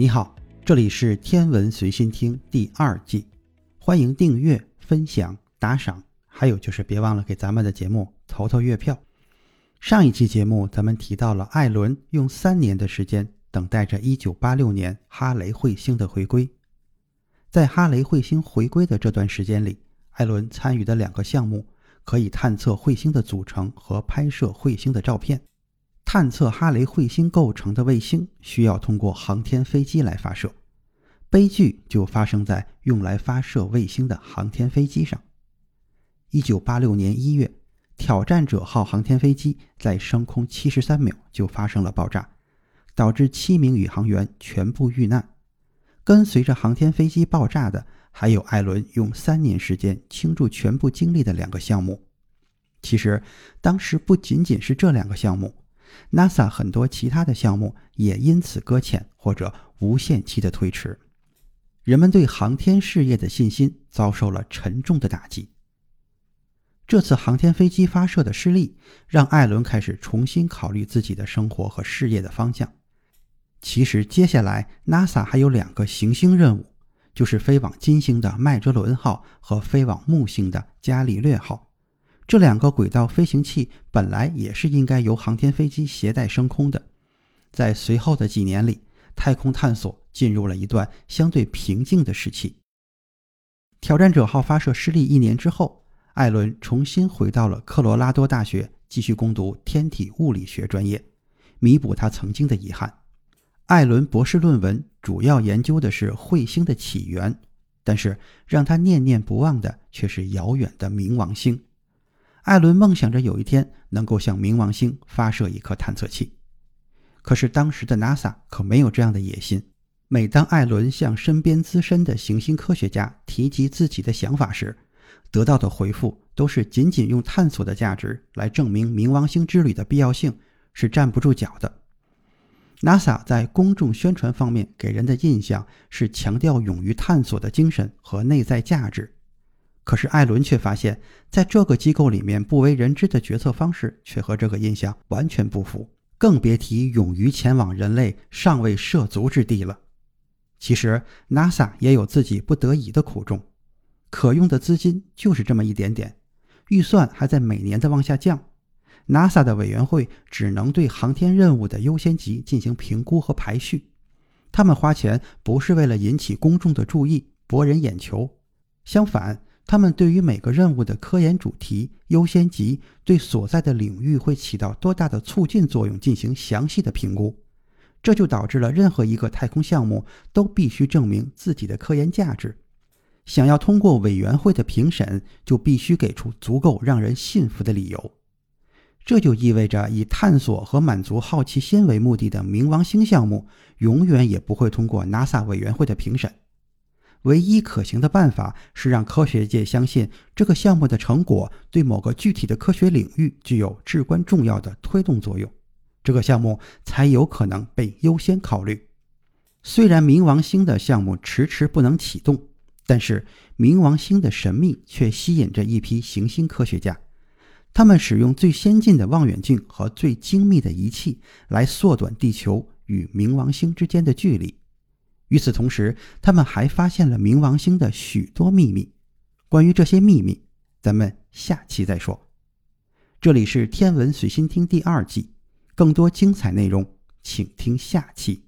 你好，这里是天文随心听第二季，欢迎订阅、分享、打赏，还有就是别忘了给咱们的节目投投月票。上一期节目咱们提到了艾伦用三年的时间等待着1986年哈雷彗星的回归。在哈雷彗星回归的这段时间里，艾伦参与的两个项目可以探测彗星的组成和拍摄彗星的照片。探测哈雷彗星构成的卫星需要通过航天飞机来发射，悲剧就发生在用来发射卫星的航天飞机上。一九八六年一月，挑战者号航天飞机在升空七十三秒就发生了爆炸，导致七名宇航员全部遇难。跟随着航天飞机爆炸的，还有艾伦用三年时间倾注全部精力的两个项目。其实，当时不仅仅是这两个项目，NASA 很多其他的项目也因此搁浅或者无限期的推迟。人们对航天事业的信心遭受了沉重的打击。这次航天飞机发射的失利，让艾伦开始重新考虑自己的生活和事业的方向。其实，接下来 NASA 还有两个行星任务，就是飞往金星的麦哲伦号和飞往木星的伽利略号。这两个轨道飞行器本来也是应该由航天飞机携带升空的。在随后的几年里，太空探索进入了一段相对平静的时期。挑战者号发射失利一年之后，艾伦重新回到了科罗拉多大学，继续攻读天体物理学专业，弥补他曾经的遗憾。艾伦博士论文主要研究的是彗星的起源，但是让他念念不忘的却是遥远的冥王星。艾伦梦想着有一天能够向冥王星发射一颗探测器，可是当时的 NASA 可没有这样的野心。每当艾伦向身边资深的行星科学家提及自己的想法时，得到的回复都是仅仅用探索的价值来证明冥王星之旅的必要性是站不住脚的。NASA 在公众宣传方面给人的印象是强调勇于探索的精神和内在价值，可是艾伦却发现，在这个机构里面不为人知的决策方式却和这个印象完全不符，更别提勇于前往人类尚未涉足之地了。其实 NASA 也有自己不得已的苦衷，可用的资金就是这么一点点，预算还在每年的往下降。NASA 的委员会只能对航天任务的优先级进行评估和排序。他们花钱不是为了引起公众的注意、博人眼球，相反，他们对于每个任务的科研主题、优先级、对所在的领域会起到多大的促进作用进行详细的评估。这就导致了任何一个太空项目都必须证明自己的科研价值。想要通过委员会的评审，就必须给出足够让人信服的理由。这就意味着，以探索和满足好奇心为目的的冥王星项目，永远也不会通过 NASA 委员会的评审。唯一可行的办法是让科学界相信这个项目的成果对某个具体的科学领域具有至关重要的推动作用，这个项目才有可能被优先考虑。虽然冥王星的项目迟迟不能启动，但是冥王星的神秘却吸引着一批行星科学家。他们使用最先进的望远镜和最精密的仪器来缩短地球与冥王星之间的距离。与此同时，他们还发现了冥王星的许多秘密。关于这些秘密，咱们下期再说。这里是天文随心听第二季，更多精彩内容，请听下期。